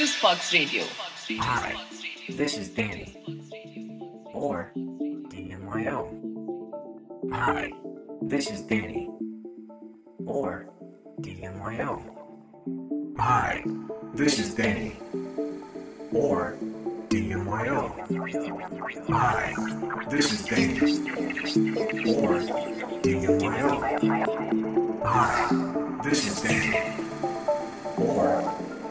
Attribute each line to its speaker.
Speaker 1: Juicebox Radio.
Speaker 2: Hi, this is Danny. Or DMYO. Hi, this is Danny. Or DMYO. Hi, this is Danny. Or DMYO. Hi, this is Danny. Or DMYO. Hi, this is Danny. Or